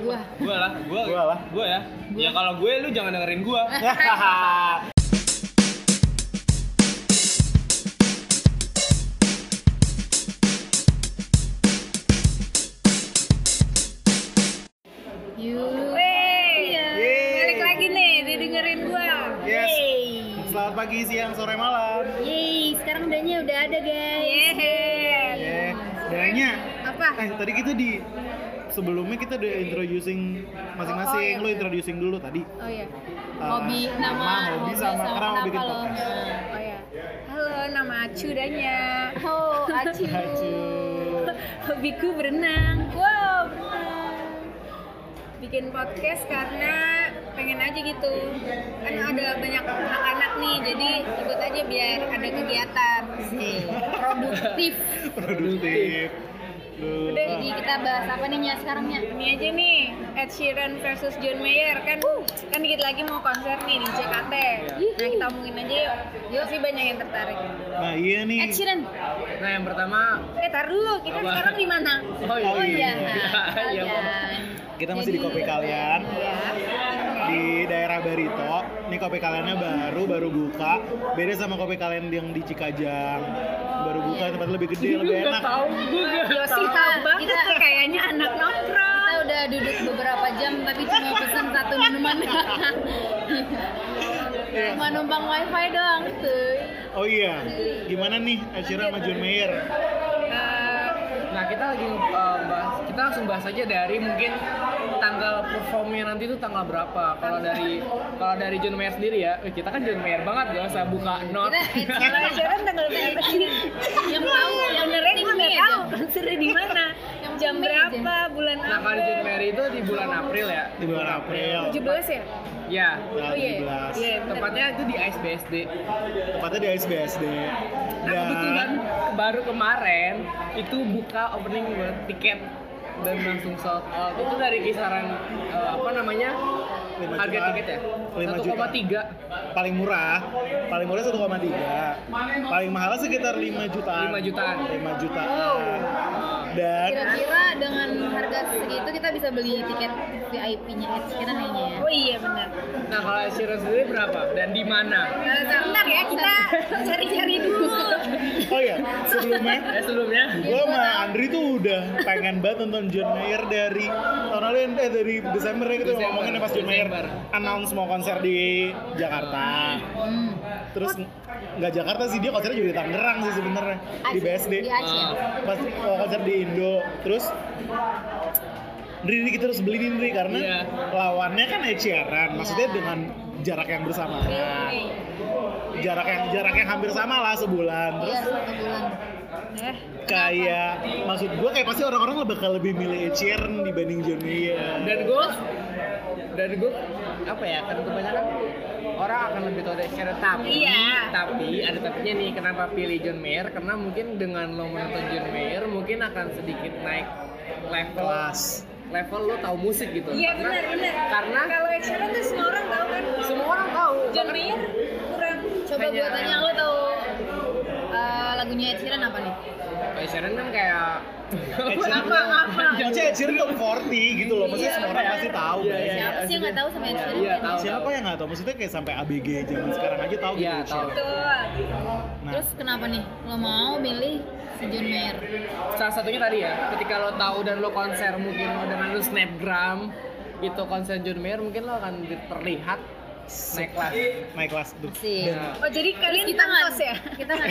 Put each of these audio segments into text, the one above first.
Gua. Gua lah, gua. Gua lah. Gua ya. Ya kalau gue lu jangan dengerin gua. Iya. Gua. Selamat pagi, siang, sore, malam. Yeay, sekarang dannya udah ada guys. Yeay. Ya, danya. Apa? Eh, tadi kita di sebelumnya kita udah introducing masing-masing. Oh, iya, Lu bener. introducing dulu tadi. Oh iya. Eh, Hobi, nama, hobi sama bikin kenapa lo? podcast. Oh iya. Halo, nama Acu Danya. Oh, Acu. Acu. Hobiku berenang. Wow, berenang. Bikin podcast karena pengen aja gitu. Kan ada banyak anak-anak nih, jadi ikut aja biar ada kegiatan. Sih, produktif. Produktif. Udah, ah, Jadi kita bahas apa nih Nya sekarang Nya? Ini aja nih, Ed Sheeran versus John Mayer kan kan dikit lagi mau konser nih di JKT. Nah kita omongin aja yuk. Yuk sih banyak yang tertarik. Nah, iya nih. Ed Sheeran. Nah, yang pertama Eh tar dulu, kita Apa? sekarang di mana? Oh iya. Oh iya. Iya, kalian. Kita masih di kopi kalian Iya. Daerah Barito. Ini kopi kaliannya baru baru buka. Beda sama kopi kalian yang di Cikajang. Baru buka tempat lebih gede, lebih Gue enak. gak tau, gue gak Yosi tau. tahu banget Kita- kayaknya anak nongkrong. Kita udah duduk beberapa jam tapi cuma pesan satu minuman. cuma numpang wifi doang tuh. Oh iya, gimana nih sama John Mayer? Eh, kita lagi uh, bahas, kita langsung bahas aja dari mungkin tanggal performnya nanti tuh tanggal berapa. Kalau dari kalau dari John Mayer sendiri ya, eh, kita kan John Mayer banget gak usah buka not. Kita Kalau Sheeran Sharon tanggal berapa sih? yang tahu yang Benernya gue nggak tahu konsernya di mana, Yang jam berapa, bulan Nah, kalau di John? Mayer itu di bulan April ya. Di bulan April. 17 ya? Ya, Tanggal Oh iya. 17. Iya, bener. tepatnya itu di ISBSD. Tepatnya di SBSD. Nah, kebetulan baru kemarin itu buka opening buat tiket dan langsung sold out. Itu dari kisaran eh, apa namanya? Harga tiket ya? Lima juta. 1,3 paling murah, paling murah 1,3. Paling mahal sekitar 5 jutaan. 5 jutaan. 5 jutaan. Ah. Dan Kira-kira dengan harga segitu kita bisa beli tiket VIP-nya Ed Sheeran kayaknya ya. Oh iya benar. Nah, kalau Sheeran sendiri berapa dan di mana? Nah, sebentar ya kita cari-cari dulu. oh iya, sebelumnya Ya sebelumnya gue sama Andri tuh udah pengen banget nonton John Mayer dari tahun lalu eh dari Desember ya kita ngomongin pas John Mayer announce mau konser di Jakarta. Hmm. Terus nggak Jakarta sih dia konsernya juga di Tangerang sih sebenarnya di. BSD. Di Asia. Pas mau konser di Indo, terus ini kita harus beli Ndri karena Iya. lawannya kan Ed Sheeran, maksudnya Iya. dengan jarak yang bersamaan. Jarak yang jarak yang hampir sama lah sebulan. Terus Iya, satu bulan. Eh, kayak maksud gue kayak pasti orang-orang bakal lebih milih Ed Sheeran dibanding John Mayer. dan gue dan gue apa ya kan kebanyakan orang akan lebih tahu dari Sheeran tapi Iya. tapi ada tapinya nih kenapa pilih John Mayer karena mungkin dengan lo menonton John Mayer mungkin akan sedikit naik level kelas. level lo tahu musik gitu Iya karena benar benar. karena kalau Ed Sheeran tuh semua orang tahu kan. semua orang tahu John Mayer kurang. Coba Hanya- gue tanya lo tahu eh, lagunya Ed Sheeran apa nih? Ed Sheeran kan kayak Apa apa? Maksudnya Ed Sheeran top 40 gitu loh, maksudnya Iya, semua orang iya. pasti tahu. Iya, guys. iya. Siapa sih yang nggak tahu sama Ed Sheeran? Iya, tahu. Siapa yang nggak tahu? Maksudnya kayak sampai ABG zaman sekarang aja tahu Iya, gitu. Ed tahu. Nah, Terus kenapa nih lo mau milih si John Mayer? salah satunya tadi ya ketika lo tahu dan lo konser mungkin lo dengan lo snapgram itu konser John Mayer mungkin lo akan terlihat naik kelas naik kelas tuh. Sih. Dan- Oh jadi kalian kita nggak pansos ya? kita nggak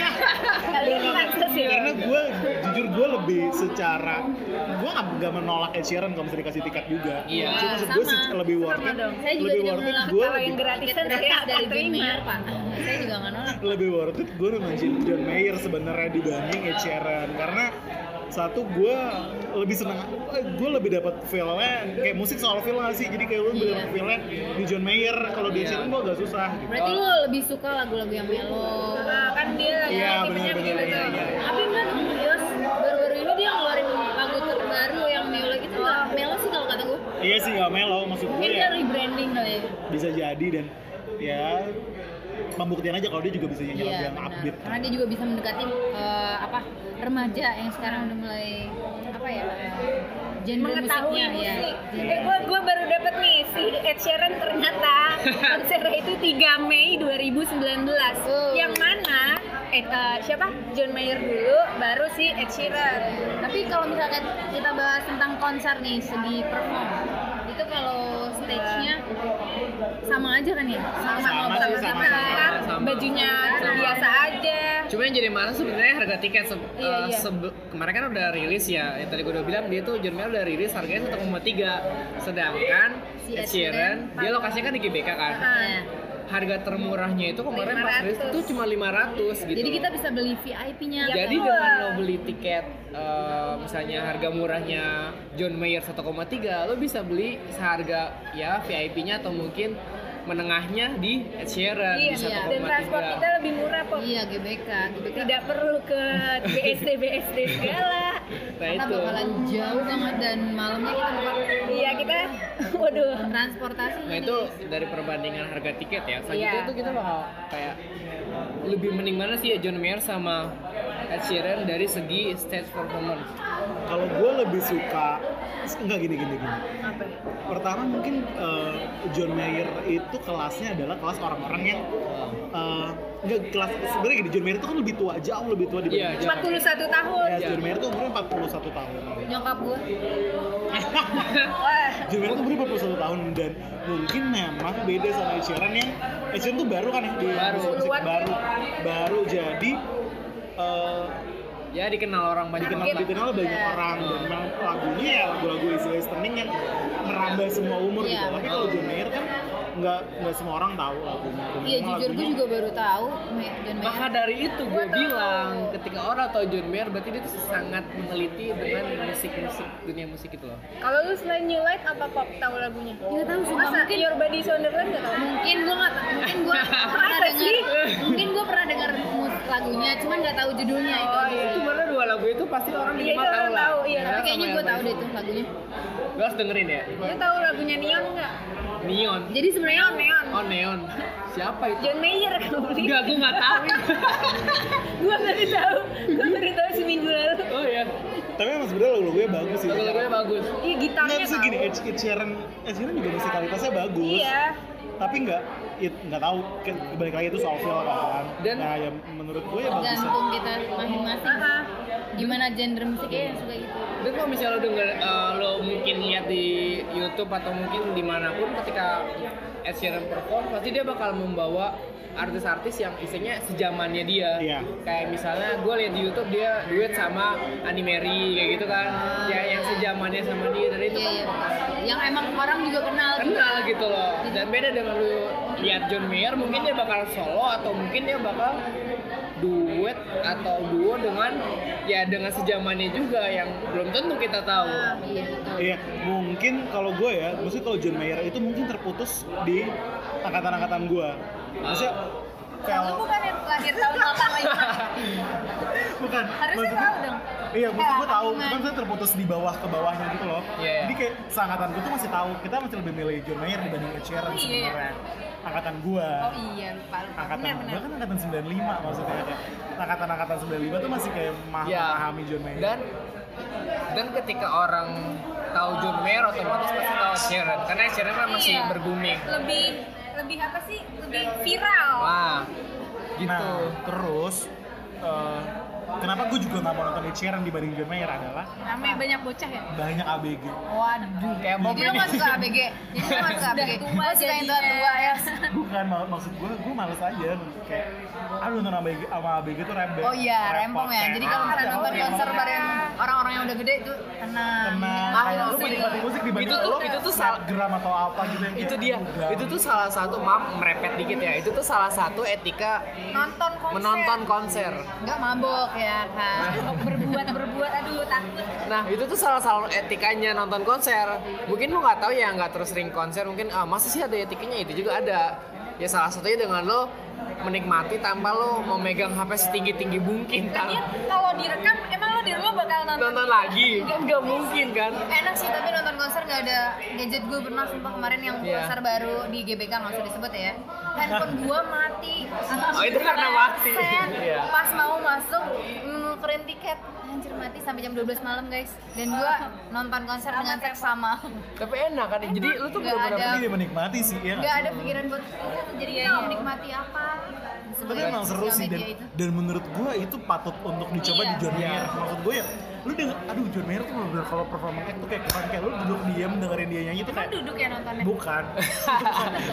Kalian pansos ya? karena gue jujur gue lebih secara gue nggak nggak menolak Ed Sheeran kalau misalnya dikasih tiket juga Iya. cuma maksud gue lebih worth it dong. saya juga lebih tidak worth it menolak gue Kalau yang lebih, gratisan saya gratis dari John. Mayer pak. Saya juga nggak nolak. lebih worth it gue nonton John Mayer sebenarnya dibanding Ed Sheeran karena satu gue lebih seneng gue lebih dapat feelnya kayak musik soal feel gak sih jadi kayak lu lebih Iya. dapat feelnya di John Mayer kalau di Iya. Sheeran gue agak susah gitu. Berarti lo lebih suka lagu-lagu yang melo. Nah, kan dia Iya, benar, benar, begitu. iya, iya. Tapi Yos. Baru-baru ini dia ngeluarin lagu terbaru yang melo gitu nggak melo sih kalau kata gue. iya sih gak melo maksud gue Mungkin ya dia rebranding kali ya. bisa jadi dan ya pembuktian aja kalau dia juga bisa nyanyi lagu Iya, yang benar. upbeat Karena dia juga bisa mendekati eh, apa remaja yang sekarang udah mulai apa ya genre Mengetahui musiknya musik. ya. Eh, gue Sheeran ternyata konsernya itu 3 Mei 2019 Oh. yang mana eh, eh, siapa John Mayer dulu baru si Ed Sheeran Tapi kalau misalkan kita bahas tentang konser nih segi perform, kalau stage-nya sama aja kan ya? Sama sama, sama, sama. kan Sama. bajunya Sama. biasa aja Cuma yang jadi mana sebenarnya harga tiket se- Iya, eh, iya. sebe- kemarin kan udah rilis ya. Yang tadi gue udah bilang dia tuh John Mayer udah rilis harganya 1,3. Sedangkan Si Ed Sheeran dia lokasinya kan di GBK kan. Ah. Harga termurahnya itu kemarin pas rilis 500. itu cuma 500 gitu. Jadi kita bisa beli VIP-nya. Ya, Jadi betul. dengan lo beli tiket eh, misalnya harga murahnya John Mayer 1,3, lo bisa beli seharga ya VIP-nya atau mungkin menengahnya di Ed Sheeran iya, di 1,3. dan transport kita lebih murah kok Iya, GBK. GBK tidak perlu ke BSD BSD segala Nah kita itu. bakalan jauh banget dan malamnya kita iya kita waduh transportasi. Nah itu dari perbandingan harga tiket ya. Selanjutnya Iya. itu kita bakal kayak lebih mending mana sih ya John Mayer sama Ed Sheeran dari segi stage performance. Kalau gue lebih suka enggak gini gini gini. apa ya? Pertama mungkin eh, John Mayer itu kelasnya adalah kelas orang-orang yang eh, enggak kelas sebenarnya gini John Mayer itu kan lebih tua jauh lebih tua Iya, dibanding jauh. 41 tahun Ya, Iya. John Mayer itu umurnya 41 tahun. Nyokap gue. John Mayer itu umurnya 41 tahun dan mungkin memang beda sama Ed Sheeran yang Ed Sheeran tuh baru kan ya di Baru. musik, baru baru jadi eh, Ya dikenal orang banyak dikenal banget. dikenal banyak orang dan memang lagunya ya lagu-lagu easy listening yang merambah semua umur Iya, gitu. Tapi kalau John Mayer kan nggak nggak semua orang tahu lagunya. Iya, jujur gue lagunya- juga baru tahu John Maka Mayer. dari itu gue tahu. bilang ketika orang tahu John Mayer berarti dia tuh sangat meneliti dengan musik-musik dunia musik itu loh. kalau lu selain New Light apa pop tahu lagunya Nggak tahu, sumpah. Masa Mungkin- Your Body Wonderland nggak tahu Mungkin gue nggak tahu. Mungkin gue pernah dengar. sih? Mungkin gue pernah dengar lagunya, cuman nggak tahu judulnya. Oh, iya. Itu mana dua lagu itu pasti orang Iya, minimal itu tahu orang lah. tahu, iya. Ya, Tapi kayaknya gue tahu deh itu lagunya. Gue harus dengerin ya. lu tahu lagunya Neon nggak Neon. Jadi sebenarnya Neon Oh Neon. Siapa itu? John Mayer kan beli Enggak, gue nggak tahu. gua baru tahu gua baru tahu seminggu lalu oh iya. Tapi emang sebenarnya lagu-lagunya bagus sih. Lagu-lagunya bagus. iya Nggak gitarnya bisa tahu. gini, Ed, Sheeran, Ed Sheeran juga musikalitasnya bagus. iya Tapi nggak, it, nggak tahu. Kan Balik lagi itu soal feel kan. Dan- nah, ya menurut gue ya bagus. tergantung kita masing-masing. Gimana genre musiknya yang suka gitu. Dan kalau misalnya lo denger, eh, lo mungkin lihat di YouTube atau mungkin di mana pun ketika Ed Sheeran perform, pasti dia bakal membawa artis-artis yang isinya sejamannya dia. Iya. Kayak misalnya gue lihat di YouTube dia duet sama Annie Mary kayak gitu kan, ya yang sejamannya sama dia. Dan itu Iya, kan iya. Yang emang orang juga kenal. gitu. kenal gitu loh. Dan beda dengan lu lihat John Mayer, mungkin dia bakal solo atau mungkin dia bakal duet atau duo dengan ya dengan sejamannya juga yang belum tentu kita tahu. Iya, betul. Iya, mungkin kalau gue ya, maksudnya kalau John Mayer itu mungkin terputus di angkatan-angkatan gue. Maksudnya lu kalau bukan yang lahir tahun 85 bukan harusnya maksudnya- tahu dong Iya, maksud gue tahu, cuman saya terputus di bawah ke bawahnya gitu loh. Iya, iya. Jadi kayak seangkatan gue tuh masih tahu, kita masih lebih milih John Mayer dibanding Ed Sheeran Oh, iya. sebenarnya. Angkatan gue. oh iya lupa lupa Angkatan benar benar kan angkatan 95 maksudnya kayak angkatan-angkatan 95 tuh masih kayak mah Ya. memahami John Mayer. Dan dan ketika orang tahu John Mayer otomatis pasti tahu Sheeran karena Sheeran kan masih Iya. lebih lebih apa sih lebih viral Wah, gitu. Nah, terus eh, kenapa gue juga nggak mau nonton Ed Sheeran dibanding John Mayer adalah namanya banyak bocah ya banyak ABG. Waduh. Kayak Bob Jadi lo ini. nggak suka ABG? Jadi lo nggak suka ABG? tua Lo suka yang tua-tua ya? Bukan mal- maksud gue, gue males aja kayak aduh nonton ABG sama ABG tuh rembet. Oh iya, rempong ya. Jadi kalau misalnya nonton konser yang bareng orang-orang yang udah gede itu tenang. tenang, Ah, kayak lu musik. menikmati musik dibanding Itu tuh- lo itu tuh salah- gram atau apa gitu yang itu dia. itu tuh salah satu maaf merepet dikit ya. Itu tuh salah satu etika nonton konser. menonton konser. Nggak mabok ya kan? berbuat berbuat. Aduh takut. Nah itu tuh salah satu etikanya nonton konser. Mungkin lo nggak tahu ya nggak terus sering konser. Mungkin ah masa sih ada etikanya? Itu juga ada ya salah satunya dengan lo menikmati tanpa lo memegang HP setinggi tinggi mungkin kan kalau direkam emang lo di rumah bakal nonton nonton lagi kan nggak mungkin kan Enak sih, tapi nonton konser nggak ada gadget gue pernah sumpah kemarin yang Iya. konser baru di GBK nggak usah disebut ya. Handphone gue mati. Oh, itu karena mati. Iya. Pas mau masuk nukerin tiket. kalian cermati sampai jam 12 malam guys dan gua nonton konser dengan seksama Tapi enak kan, jadi lu tuh bener-bener ada. Menikmati sih ya. sih? ada pikiran buat jadi iya. menikmati apa Tapi emang seru sih dan, itu. dan menurut gue itu patut untuk dicoba Iya. di John Iya. Mayer. Maksud gue ya, lu denger, aduh John Mayer tuh bener-bener kalau performa kayak tuh kayak keren kayak lu duduk diam dengerin dia nyanyi tuh kayak duduk ya nontonnya? bukan.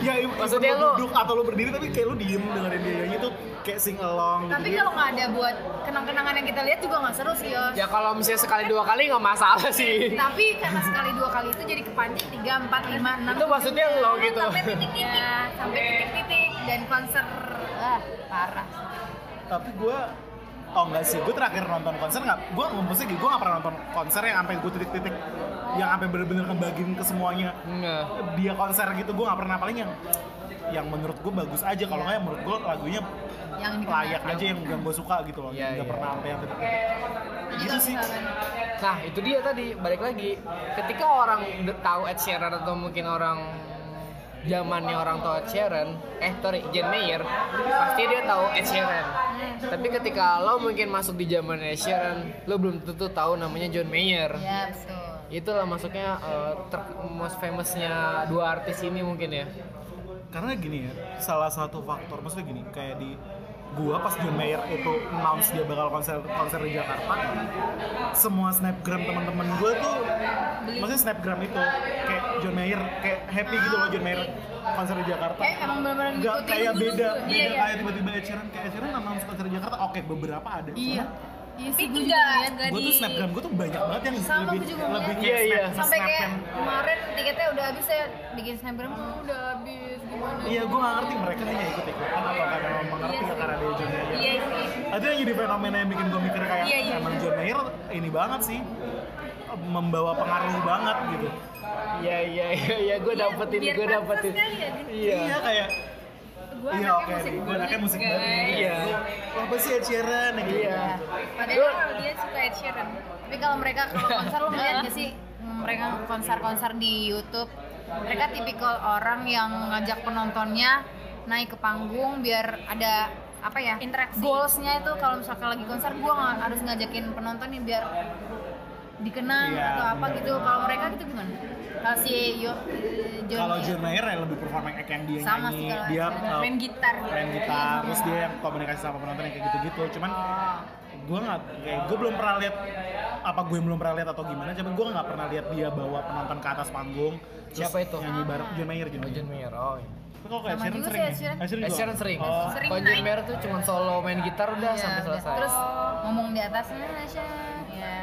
Ya Maksudnya lu lu- duduk atau lu berdiri tapi kayak lu diem dengerin dia nyanyi tuh kayak sing along gitu. tapi kalau nggak ada buat kenang-kenangan yang kita lihat juga nggak seru sih Yos Ya kalau misalnya sekali dua kali nggak masalah sih. tapi karena sekali dua kali itu jadi kepancing tiga empat lima enam Itu maksudnya lo gitu. sampai titik-titik ya, sampai titik-titik dan konser ah parah tapi gue oh enggak sih gue terakhir nonton konser nggak gue ngomongnya gitu gue nggak pernah nonton konser yang sampai gue titik-titik yang sampai bener-bener ngebagiin ke semuanya Enggak. dia konser gitu gue nggak pernah paling yang yang menurut gue bagus aja kalau nggak yang menurut gue lagunya yang dikenal. layak aja yang yang gue suka gitu loh Iya, nggak iya. pernah sampai yang titik Jadi gitu sih Nah itu dia tadi balik lagi. Ketika orang udah tahu Ed Sheeran atau mungkin orang zamannya orang tahu Ed Sheeran, eh sorry John Mayer, pasti dia tahu Ed Sheeran. Tapi ketika lo mungkin masuk di zaman Ed Sheeran, lo belum tentu tahu namanya John Mayer. ya betul Itulah masuknya ter- most famousnya dua artis ini mungkin ya. karena gini ya salah satu faktor maksudnya gini kayak di gua pas John Mayer itu announce dia bakal konser konser di Jakarta semua snapgram teman-teman gua tuh maksudnya snapgram itu kayak John Mayer kayak happy gitu loh John Mayer konser di Jakarta kayak emang benar-benar Gak ngikutin kayak dulu. beda, Iya, beda iya. kayak tiba-tiba Ed Sheeran, kayak Ed Sheeran announce konser di Jakarta, oke beberapa ada. iya iya sih Tapi gue juga lihat Gue tuh di- snapgram gue tuh banyak banget yang Sama, lebih juga lebih kayak Iya, iya. snap, sampai kayak kemarin tiketnya udah habis saya bikin snapgram "Oh, udah habis gimana Iya, gue gak ngerti mereka hanya ikut ikutan atau karena memang mengerti Iya ya sih. karena dia John Mayer. Iya sih. Itu yang jadi fenomena yang bikin gue mikir kayak Iya, iya. emang John Mayer ini banget sih membawa pengaruh banget gitu. Iya iya iya iya gue Iya, dapetin gue dapetin. ya. Iya. Iya kayak Gua iya anaknya oke, musik gue anaknya musik guys. banget. Iya. Wah, apa sih Ed Sheeran ya gitu. Iya. Padahal dia suka Ed Sheeran. tapi kalau mereka kalau konser lo ngeliat gak sih mm, mereka konser-konser di YouTube mereka tipikal orang yang ngajak penontonnya naik ke panggung biar ada apa ya Interaksi. goalsnya itu kalau misalkan lagi konser gue harus ngajakin penonton nih biar dikenang Iya, atau apa bener. gitu kalau mereka gitu gimana kalau si Yo, John Kalau Mayer. John Mayer yang lebih performing act yang dia Sama nyanyi, sih dia uh, Main gitar gitu. main gitar, terus dia yang komunikasi sama penonton yang kayak gitu-gitu. Cuman gue nggak, kayak gue belum pernah lihat apa gue belum pernah lihat atau gimana. Cuman gue nggak pernah lihat dia bawa penonton ke atas panggung. terus Siapa itu? Nyanyi bareng John Mayer, John Oh, Mayer. John Mayer. Oh. iya. Tapi kalau kayak juga sering sih ya? Sheeran. Eh, juga? Sheeran sering. Oh, Sering Kalau John. Mayer tuh cuma solo main gitar udah Iya, sampai selesai. terus ngomong di atasnya Nasya ya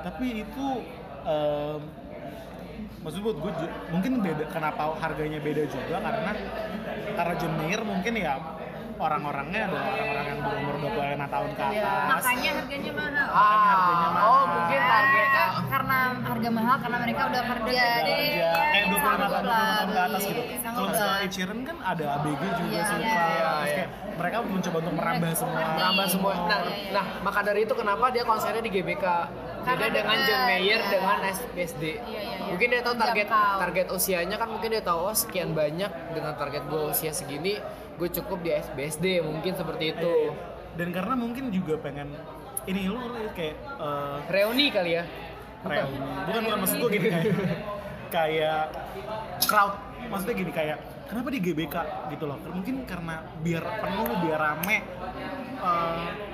tapi itu em, maksud buat gue mungkin beda kenapa harganya beda juga? Karena karena Mayer mungkin ya orang-orangnya adalah orang-orang yang berumur 25 tahun ke Iya. atas Makanya harganya mahal. Makanya harganya Ah, mahal. oh mungkin target Mereka karena harga mahal karena mereka udah kerja deh kerja kayak 25 tahun, sanggup 25 tahun ke atas gitu. beli. Kalau misalnya Sheeran kan ada ABG juga Iya, suka. iya, iya. Terus kayak mereka mencoba untuk merambah semua. Nambah semua. Nah, Iya, iya. nah, maka dari itu kenapa dia konsernya di GBK? Beda dengan John Mayer iya. dengan SBSD. Iya, iya, iya. Mungkin dia tahu target target usianya kan mungkin dia tahu oh sekian banyak dengan target gue usia segini, gue cukup di SBSD mungkin seperti itu. Iya, iya. Dan karena mungkin juga pengen ini lu kayak eh, Reuni kali ya. reuni. Bukan bukan maksud gue gini kayak kayak crowd. Maksudnya gini kayak kenapa di GBK gitu loh? Mungkin karena biar penuh, biar rame. eh,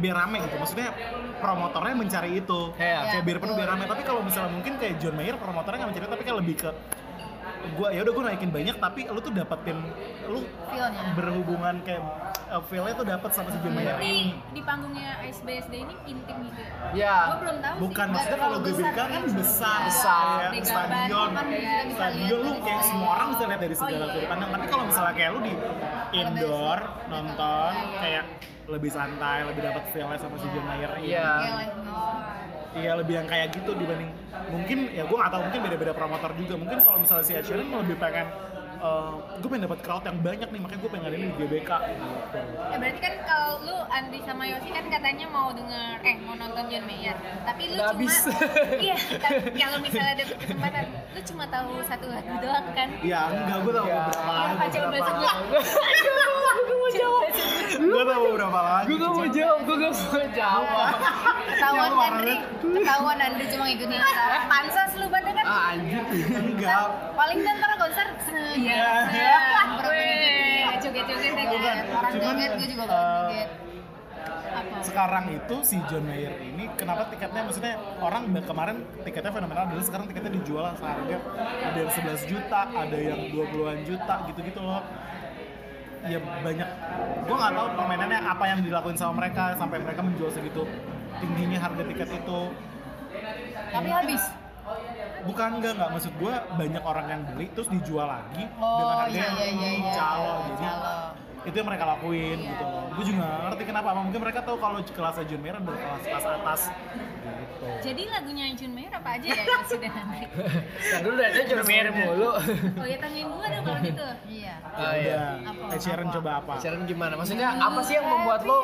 biar rame gitu. Maksudnya promotornya mencari itu. Iya. Kayak biar penuh, biar rame. Tapi kalau misalnya mungkin kayak John Mayer promotornya nggak mencari, tapi kayak lebih ke gua ya udah gua naikin banyak tapi lu tuh dapetin lu Feel-nya. berhubungan kayak uh, feel-nya tuh dapat sama si John Mayer ini. Tapi di panggungnya SBSD ini intim gitu ya? Ya. Gue belum tahu Bukan sih. maksudnya kalau GBK besar. kan besar, Besar. kayak Di stadion, gambar kan stadion lu dari kayak bawah. semua orang bisa lihat dari segala iya. sudut pandang. Tapi kalau misalnya kayak lu di indoor nonton Iya, iya. kayak lebih santai, lebih dapat feel-nya sama si John Mayer ini. Iya. Iya lebih yang kayak gitu dibanding mungkin ya gue nggak tahu mungkin beda-beda promotor juga mungkin kalau misalnya si Ed Sheeran lebih pengen gue pengen dapat crowd yang banyak nih makanya gue pengen ini di GBK. Ya berarti kan kalau lu Andri sama Yosi kan katanya mau denger eh mau nonton John Mayer. Tapi lu Udah cuma habis. Iya, tapi kalau misalnya ada kesempatan, lu cuma tahu satu lagu doang kan? Ya enggak gue tahu Iya. beberapa Iya, lagu, Pacar sebut. lagu. mau jawab. Gue tau beberapa lagu. Gue gak mau jawab, gue gak mau jawab. Ketahuan Andri, ketahuan Andri cuma ngikutin acara. Pansos lu pada kan? Ah anjir. Enggak. Paling kan ntar konser Iya. Weh, joget-joget deh Bukan. Orang joget, gue juga eh, bakal joget. sekarang itu si John Mayer ini kenapa tiketnya maksudnya orang kemarin tiketnya fenomenal dulu sekarang tiketnya dijual seharga ada yang 11 juta ada yang 20-an juta gitu-gitu loh ya banyak gue nggak tahu permainannya apa yang dilakuin sama mereka sampai mereka menjual segitu tingginya harga tiket itu Tapi habis. bukan enggak enggak maksud gue banyak orang yang beli terus dijual lagi dengan Oh harga iya yang iya iya iya. calo jadi Calo. Itu yang mereka lakuin Iya. gitu loh gue juga ngerti kenapa mungkin mereka tahu kalau kelasnya John Mayer adalah kelas kelas atas gitu Jadi lagunya Jun Mayer apa aja ya yang sudah nanti? Nah dulu dari John Mayer mulu. Oh ya tanyain gua dong kalau gitu. Iya. Oh iya. Ed Sheeran coba apa? Sharon gimana? Maksudnya apa sih yang membuat lo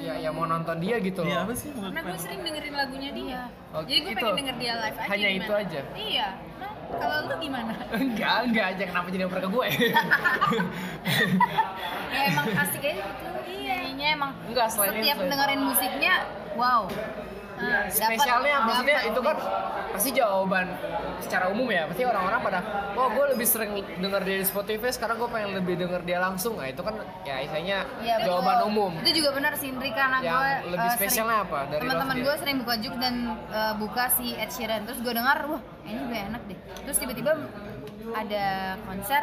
ya yang mau nonton dia gitu Iya apa sih Karena gue sering dengerin lagunya dia. Oh, Jadi gue itu. pengen denger dia live aja. Hanya gimana. itu aja? Iya. Nah, kalau lu gimana? Enggak, enggak aja kenapa jadi oper ke gue? Ya emang asik aja gitu. Iya. Kayaknya emang Enggak, selain setiap itu, dengerin musiknya, wow. Nah, dapat- Spesialnya maksudnya dapat itu kan pasti jawaban secara umum ya. Pasti orang-orang pada, oh gue lebih sering denger dia di Spotify, sekarang gue pengen lebih denger dia langsung. Nah itu kan ya istilahnya Iya, jawaban betul. umum. Itu juga benar sih Indri karena gue lebih eh, spesialnya sering- apa dari Teman-teman Love gue sering buka juk dan eh, buka si Ed Sheeran terus gue dengar, wah ini juga enak deh. Terus tiba-tiba ada konser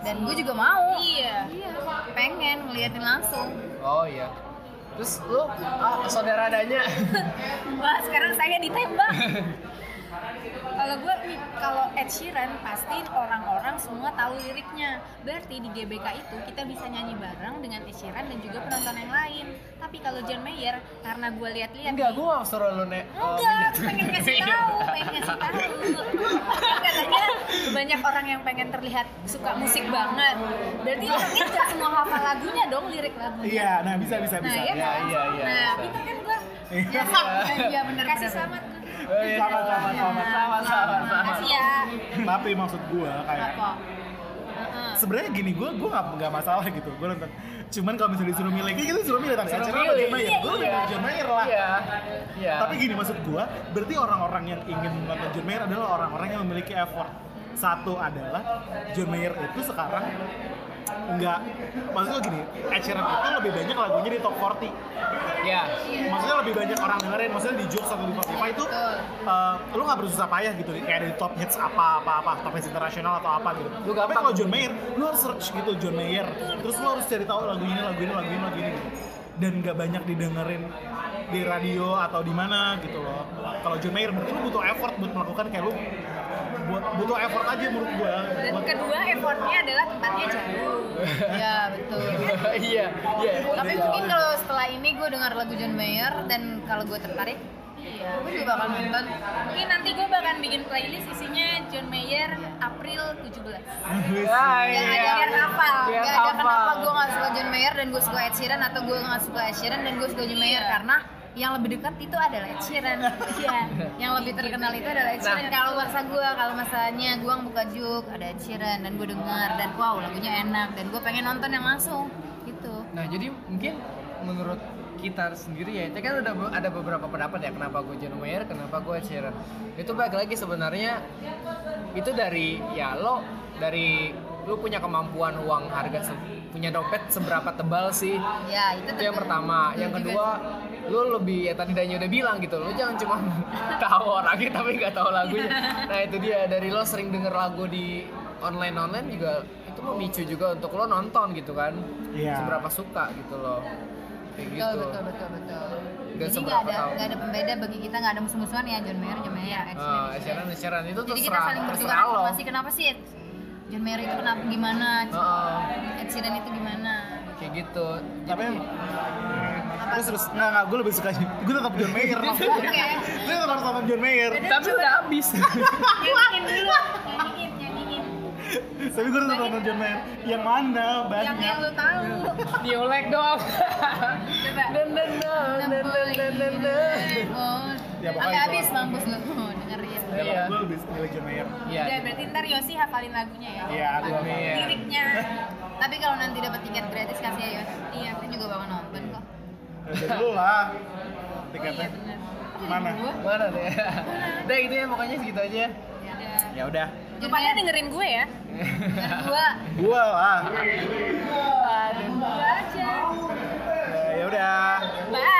dan gue juga mau. Iya. Iya, pengen ngeliatin langsung. Oh iya. Terus lu ah, saudara adanya Wah sekarang saya ditembak. kalau gue nih kalau Ed Sheeran pasti orang-orang semua tahu liriknya. Berarti di GBK itu kita bisa nyanyi bareng dengan Ed Sheeran dan juga penonton yang lain. Tapi kalau John Mayer karena gue lihat-lihat enggak, gue gak suruh lu nek. oh, Enggak, pengen ngasih tahu, pengen ngasih tahu. Katanya banyak orang yang pengen terlihat suka musik banget. Berarti orangnya nggak semua hafal lagunya dong, lirik lagunya. Iya, nah bisa bisa Nah, bisa. ya Iya, kan? iya, iya, Nah, bisa. pinter kan gua. Iya. Iya bener Kasih selamat iya, Sama, sama, sama. sama, sama, sama. Kasih ya. Tapi maksud gue kayak sebenarnya gini gue gue nggak nggak masalah gitu gue nonton cuman kalau misalnya disuruh milih kayak gitu disuruh milih Ed Sheeran apa. John Mayer gue Iya. milih John Mayer lah Iya, iya. tapi gini maksud gue berarti orang-orang yang ingin nonton John Mayer adalah orang-orang yang memiliki effort satu adalah John Mayer itu sekarang nggak. Maksudnya gini Ed Sheeran itu lebih banyak lagunya di top 40 Iya. maksudnya lebih banyak orang dengerin maksudnya di Joox atau di Spotify itu uh, lu nggak bersusah payah gitu kayak di top hits apa apa apa top hits internasional atau apa gitu. Lu tapi kalau John Mayer lu harus search gitu John Mayer. Terus lu harus cari tahu lagu ini lagu ini lagu ini lagu ini. Gitu dan nggak banyak didengerin di radio atau di mana gitu loh kalau John Mayer berarti lu butuh effort buat melakukan kayak lu buat butuh effort aja menurut gua Dan buat kedua effortnya adalah tempatnya jauh. Iya betul. Iya, iya. Tapi mungkin kalau setelah ini gue dengar lagu John Mayer dan kalau gue tertarik, Iya. gue juga bakal nonton. Mungkin nanti gue bakal bikin playlist isinya John Mayer April 17. Ah, Gak iya. ada biar hafal. Gak ada hafal. kenapa gue gak suka John Mayer dan gue suka Ed Sheeran atau gue gak suka Ed Sheeran dan gue suka John Mayer Iya. karena yang lebih dekat itu adalah Ed Sheeran. Iya. yang lebih terkenal itu adalah Ed Sheeran. Nah. Kalau masa gue, kalau masanya gue buka juk ada Ed Sheeran dan gue dengar dan wow lagunya enak dan gue pengen nonton yang langsung gitu. Nah jadi mungkin menurut kita sendiri ya, itu kan udah ada beberapa pendapat ya kenapa gue John Mayer, kenapa gue Ed Sheeran. Itu balik lagi sebenarnya itu dari ya lo dari lu punya kemampuan uang harga punya dompet seberapa tebal sih? Ya itu, itu yang tentu- pertama yang juga kedua lu lebih ya tadi Danya udah bilang gitu lu jangan cuma tahu orangnya tapi nggak tahu lagunya. Nah itu dia. Dari lo sering denger lagu di online online juga itu memicu juga untuk lo nonton gitu kan? Iya. seberapa suka gitu loh kayak Betul, gitu. betul, betul, betul. Dan Jadi nggak seberapa ada, tahu. nggak ada pembeda bagi kita, nggak ada musuh-musuhan ya John Mayer, John Mayer, Ed Sheeran, Ah, eceran eceran itu tuh Jadi kita saling bertukar informasi kenapa sih Ed- John Mayer itu kenapa gimana, Ed Sheeran itu gimana. kayak gitu. Tapi terus terus. Nggak nggak gue lebih suka gue tetap John Mayer. Oke. gue tetap harus nonton John Mayer. Tapi udah habis. Nyanyiin dulu, nyanyiin, nyanyiin. tapi gue tetap nonton John Mayer. Yang mana? Yang banyak. Yang lu tahu. Nyolek doang. Coba. dan dan dan dan dan dan dan Oh, Ya, pokoknya habis mampus lu. Iya. Iya. Gue lebih John Mayer. Iya. Berarti ntar Yosi hafalin lagunya ya. Iya. Liriknya. Tapi kalau nanti dapat tiket gratis kasih ya Yosi. Iya, aku juga bakal nonton kok. Ya, Dulu lah. Tiketnya. Oh, iya, Mana? Mana deh? Udah gitu ya, pokoknya segitu aja. Ya, iya. ya udah. Lupanya dengerin gue ya. gua. Gua lah. Gua aja. Ya udah. Bye.